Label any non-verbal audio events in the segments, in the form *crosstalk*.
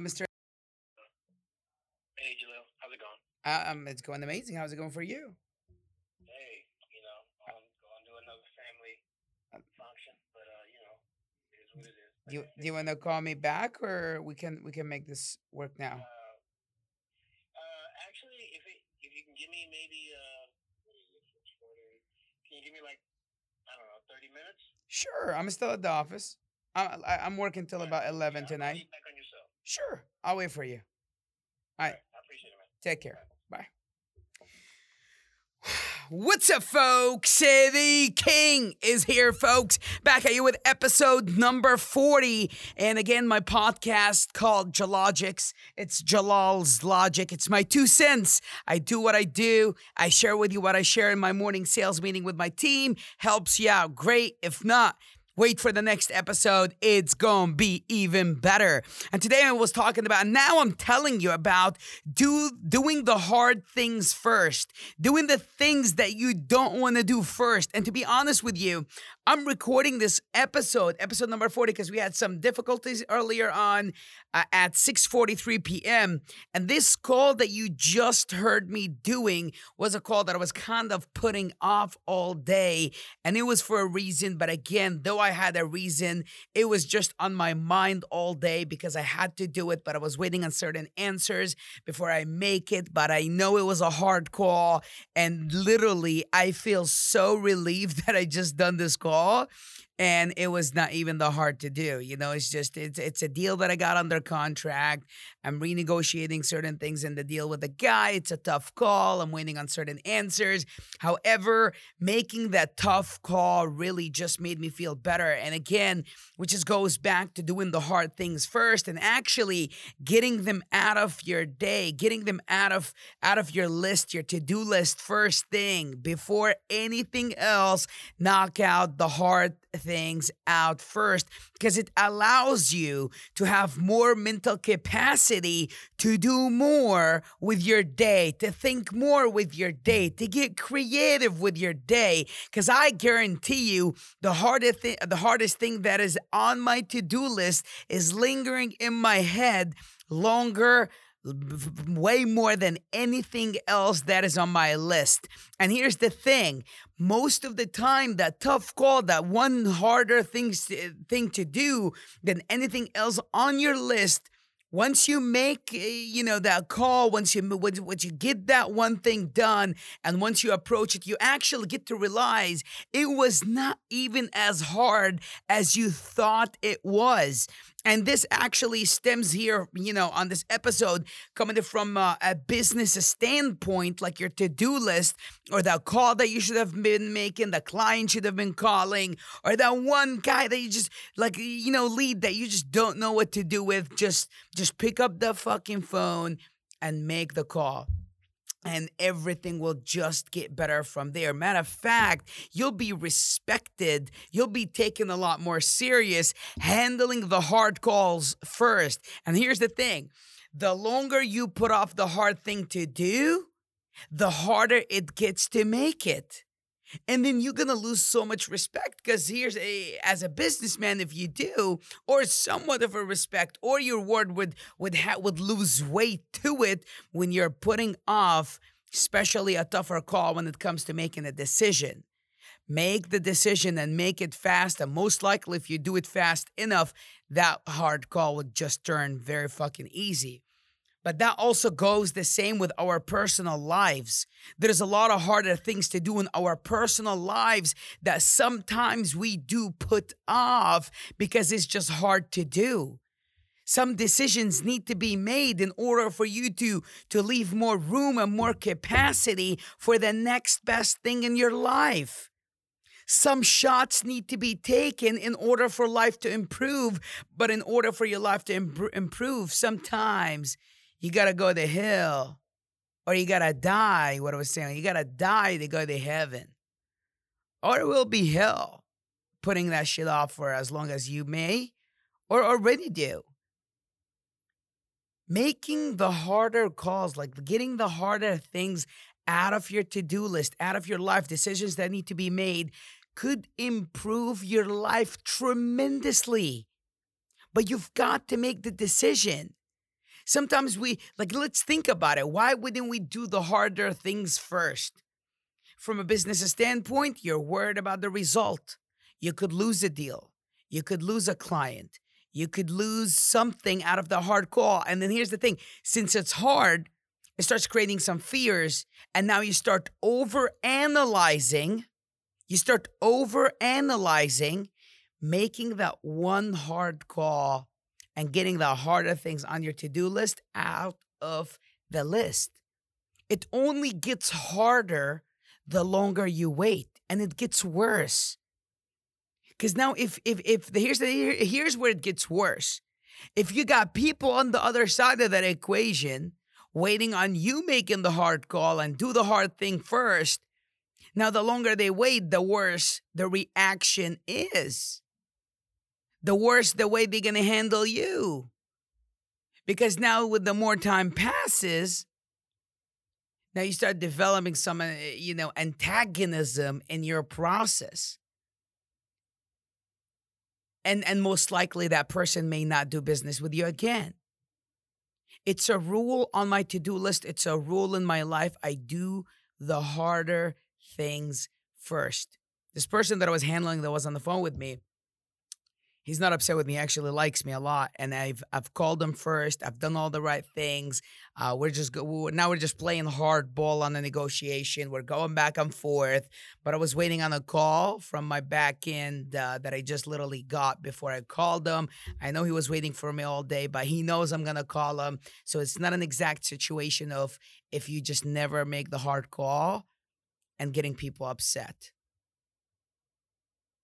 uh, Mr. Hey, Jalil, how's it going? Uh, um, it's going amazing. How's it going for you? Hey, you know, I'm going to another family function, but uh, you know, it is what it is. Do you, do you want to call me back, or we can we can make this work now? Uh, uh, actually, if it, if you can give me maybe uh, what is it, six, four, eight, can you give me like I don't know, thirty minutes? Sure, I'm still at the office. I, I, I'm working till about eleven yeah, tonight. Sure, I'll wait for you. All right, Alright, I appreciate it, man. take care. Bye. *sighs* What's up, folks? The King is here, folks. Back at you with episode number 40. And again, my podcast called Jalogics. It's Jalal's Logic. It's my two cents. I do what I do. I share with you what I share in my morning sales meeting with my team. Helps you out. Great. If not, Wait for the next episode. It's gonna be even better. And today I was talking about, now I'm telling you about do doing the hard things first, doing the things that you don't want to do first. And to be honest with you, I'm recording this episode, episode number 40, because we had some difficulties earlier on uh, at 6:43 p.m. And this call that you just heard me doing was a call that I was kind of putting off all day, and it was for a reason. But again, though I had a reason, it was just on my mind all day because I had to do it. But I was waiting on certain answers before I make it. But I know it was a hard call, and literally, I feel so relieved *laughs* that I just done this call and it was not even the hard to do you know it's just it's it's a deal that i got under contract. I'm renegotiating certain things in the deal with the guy. It's a tough call. I'm waiting on certain answers. However making that tough call really just made me feel better. And again which just goes back to doing the hard things first and actually getting them out of your day getting them out of out of your list your to-do list first thing before anything else knock out the hard things out first because it allows you to have more mental capacity to do more with your day, to think more with your day, to get creative with your day. Because I guarantee you, the hardest thing, the hardest thing that is on my to-do list is lingering in my head longer way more than anything else that is on my list. And here's the thing most of the time, that tough call, that one harder things thing to do than anything else on your list. Once you make, eh, you know, that call, once you once you get that one thing done, and once you approach it, you actually get to realize it was not even as hard as you thought it was. And this actually stems here, you know, on this episode, coming from uh, a business standpoint, like your to do list, or that call that you should have been making, the client should have been calling, or that one guy that you just, like, you know, lead that you just don't know what to do with. Just, just pick up the fucking phone and make the call and everything will just get better from there. Matter of fact, you'll be respected. You'll be taken a lot more serious, handling the hard calls first. And here's the thing the longer you put off the hard thing to do, the harder it gets to make it. And then you're gonna lose so much respect because here's a as a businessman, if you do, or somewhat of a respect, or your word would would ha- would lose weight to it when you're putting off, especially a tougher call when it comes to making a decision. Make the decision and make it fast. And most likely, if you do it fast enough, that hard call would just turn very fucking easy. But that also goes the same with our personal lives. There's a lot of harder things to do in our personal lives that sometimes we do put off because it's just hard to do. Some decisions need to be made in order for you to, to leave more room and more capacity for the next best thing in your life. Some shots need to be taken in order for life to improve, but in order for your life to Im- improve, sometimes you gotta go to hell or you gotta die. What I was saying, you gotta die to go to heaven, or it will be hell. Putting that shit off for as long as you may, or already do. Making the harder calls, like getting the harder things out of your to do list, out of your life, decisions that need to be made, could improve your life tremendously. But you've got to make the decision. Sometimes we, like, let's think about it. Why wouldn't we do the harder things first? From a business standpoint, you're worried about the result. You could lose a deal, you could lose a client, you could lose something out of the hard call. And then here's the thing since it's hard, it starts creating some fears. And now you start over analyzing. You start over analyzing, making that one hard call and getting the harder things on your to do list out of the list. It only gets harder the longer you wait, and it gets worse. Because now, if if if here's the here's where it gets worse. If you got people on the other side of that equation waiting on you making the hard call and do the hard thing first, now the longer they wait, the worse the reaction is. The worse the way they're gonna handle you. Because now, with the more time passes, now you start developing some, uh, you know, antagonism in your process. And and most likely that person may not do business with you again. It's a rule on my to-do list. It's a rule in my life. I do the harder things first. This person that i was handling that was on the phone with me he's not upset with me. He actually likes me a lot, and I've I've called him first. I've done all the right things. Uh, we're just go, now we're just playing hardball on the negotiation. We're going back and forth. But I was waiting on a call from my back end uh, that I just literally got before I called him. I know he was waiting for me all day, but he knows I'm gonna call him. So it's not an exact situation of if you just never make the hard call and getting people upset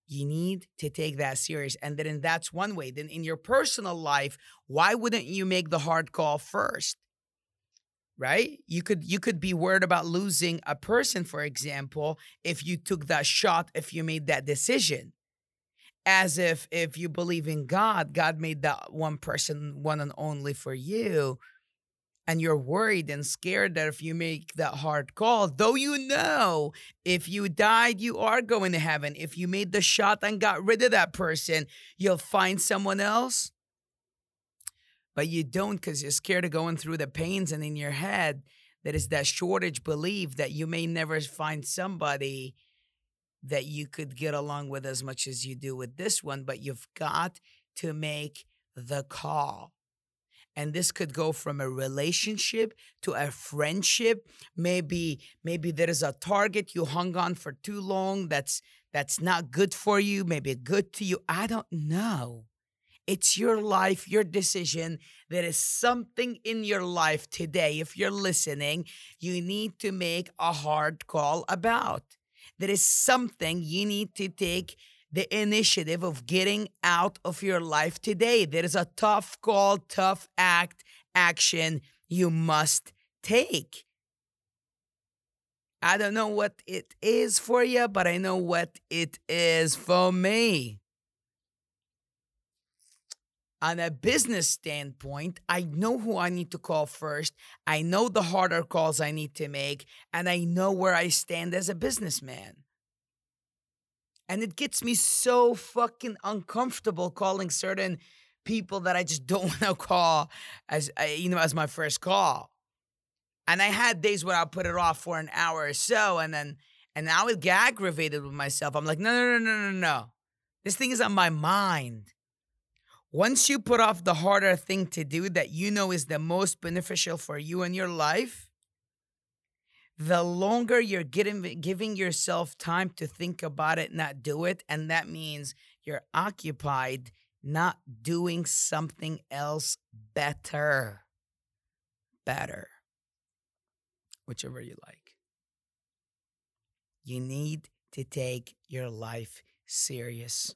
you need to take that serious and then that's one way. Then in your personal life why wouldn't you make the hard call first? Right? You could you could be worried about losing a person for example if you took that shot if you made that decision. As if if you believe in god god made that one person one and only for you and you're worried and scared that if you make that hard call, though you know if you died, you are going to heaven. If you made the shot and got rid of that person, you'll find someone else. But you don't because you're scared of going through the pains, and in your head, there is that shortage belief that you may never find somebody that you could get along with as much as you do with this one, but you've got to make the call and this could go from a relationship to a friendship. Maybe maybe there is a target you hung on for too long that's that's not good for you maybe good to you. I don't know. It's your life your decision. There is something in your life today if you're listening you need to make a hard call about. There is something you need to take the initiative of getting out of your life today. There is a tough call, tough act, action you must take. I don't know what it is for you, but I know what it is for me. On a business standpoint, I know who I need to call first. I know the harder calls I need to make, and I know where I stand as a businessman. And it gets me so fucking uncomfortable calling certain people that I just don't *laughs* want to call as uh, you know as my first call. And I had days where I'll put it off for an hour or so, and then and I would get aggravated with myself. I'm like, no, no, no, no, no, no. This thing is on my mind. Once you put off the harder thing to do that you know is the most beneficial for you in your life, the longer you're getting giving yourself time to think about it, not do it, and that means you're occupied not doing something else better. Better. Whichever you like. You need to take your life serious.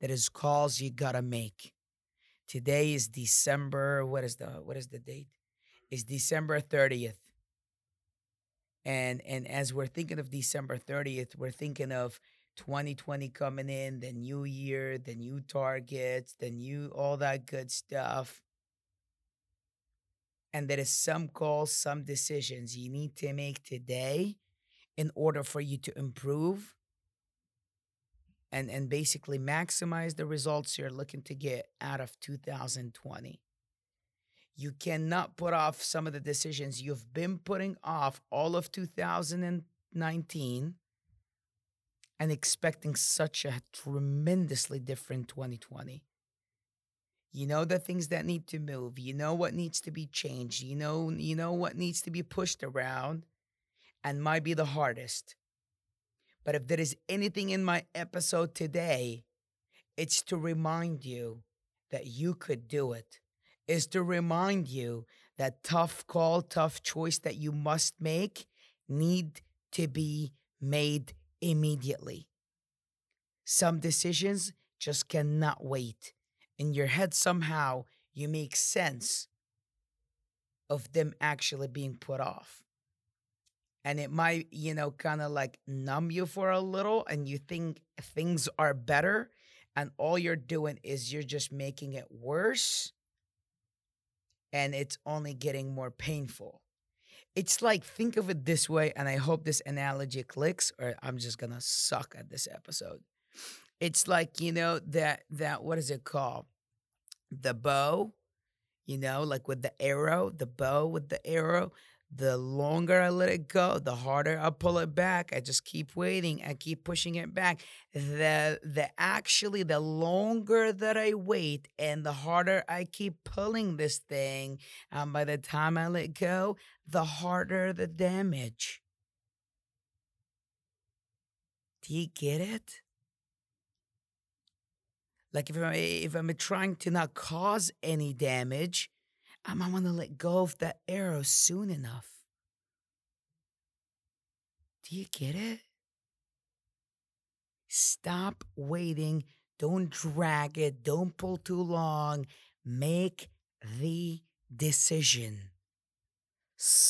That is calls you gotta make. Today is December. What is the what is the date? It's December 30th and and as we're thinking of December 30th, we're thinking of 2020 coming in, the new year, the new targets, the new all that good stuff. And there is some calls, some decisions you need to make today in order for you to improve and and basically maximize the results you're looking to get out of 2020. You cannot put off some of the decisions you've been putting off all of 2019 and expecting such a tremendously different 2020. You know the things that need to move. You know what needs to be changed. You know you know what needs to be pushed around and might be the hardest. But if there is anything in my episode today, it's to remind you that you could do it. Is to remind you that tough call, tough choice that you must make need to be made immediately. Some decisions just cannot wait in your head somehow you make sense of them actually being put off. And it might, you know, kind of like numb you for a little and you think things are better. And all you're doing is you're just making it worse. And it's only getting more painful. It's like, think of it this way. And I hope this analogy clicks, or I'm just to suck at this episode. It's like, you know, that, that, what is it called? the bow, you know, like with the arrow, the bow with the arrow, the longer I let it go, the harder I pull it back. I just keep waiting. I keep pushing it back. The the actually the longer that I wait and the harder I keep pulling this thing, and by the time I let go, the harder the damage. Do you get it? Like if I'm if I'm trying to not cause any damage, I'm not gonna let go of that arrow soon enough. Do you get it? Stop waiting. Don't drag it. Don't pull too long. Make the decision.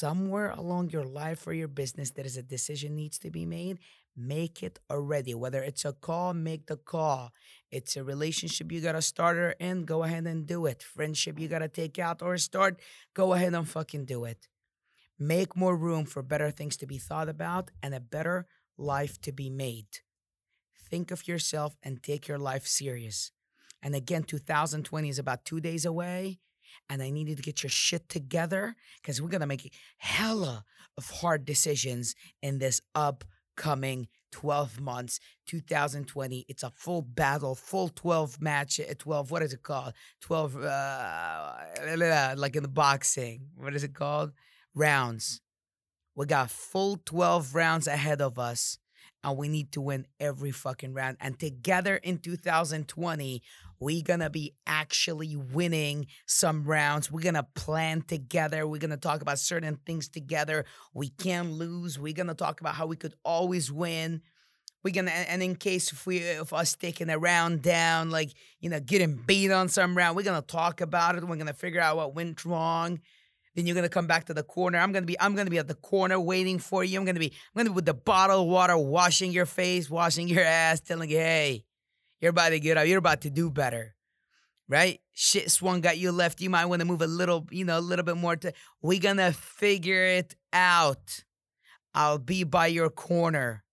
Somewhere along your life or your business, there is a decision needs to be made, make it already. Whether it's a call, make the call. It's a relationship you got to start or end, go ahead and do it. Friendship you got to take out or start, go ahead and fucking do it. Make more room for better things to be thought about and a better life to be made. Think of yourself and take your life serious. And again, 2020 is about two days away. And I needed to get your shit together because we're to make hella of hard decisions in this upcoming 12 months 2020 it's a full battle full 12 match at uh, 12 what is it called? 12 uh, *laughs* like in the boxing what is it called? Rounds. We got full 12 rounds ahead of us and we need to win every fucking round. And together in 2020, we're gonna be actually winning some rounds. We're gonna plan together. We're gonna talk about certain things together. We can't lose. We're gonna talk about how we could always win. We're gonna and in case if we if us taking a round down, like you know, getting beat on some round, we're gonna talk about it. We're gonna figure out what went wrong. Then you're gonna come back to the corner. I'm gonna be I'm gonna be at the corner waiting for you. I'm gonna be I'm gonna be with the bottle of water, washing your face, washing your ass, telling you, hey, you're about to get up. You're about to do better. Right? Shit swung got you left. You might want to move a little, you know, a little bit more to we gonna figure it out. I'll be by your corner.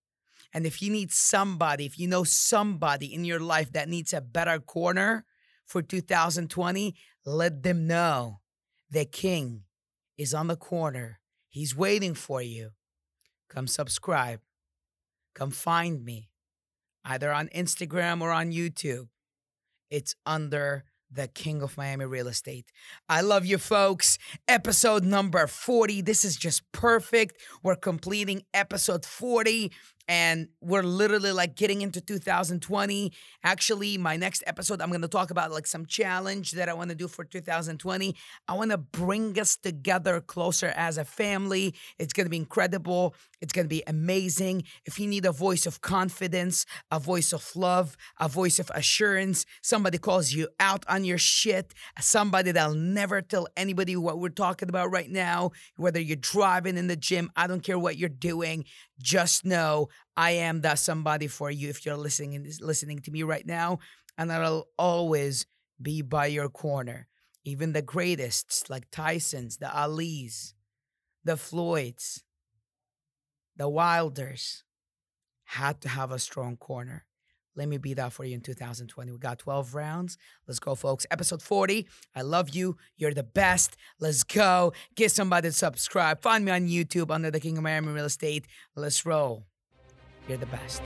And if you need somebody, if you know somebody in your life that needs a better corner for 2020, let them know the king is on the corner. He's waiting for you. Come subscribe. Come find me, either on Instagram or on YouTube. It's under the king of Miami real estate. I love you, folks. Episode number 40. This is just perfect. We're completing episode 40 and we're literally like getting into 2020. Actually, my next episode, I'm going to talk about like some challenge that I want to do for 2020. I want to bring us together closer as a family. It's going to be incredible. It's going to be amazing. If you need a voice of confidence, a voice of love, a voice of assurance, somebody calls you out on your shit, somebody that'll never tell anybody what we're talking about right now, whether you're driving in the gym, I don't care what you're doing, just know I am that somebody for you if you're listening listening to me right now, and I'll always be by your corner. Even the greatest, like Tyson's, the Ali's, the Floyds, the Wilders, had to have a strong corner. Let me be that for you in 2020. We got 12 rounds. Let's go, folks. Episode 40. I love you. You're the best. Let's go. Get somebody to subscribe. Find me on YouTube under the King of Miami Real Estate. Let's roll. You're the best.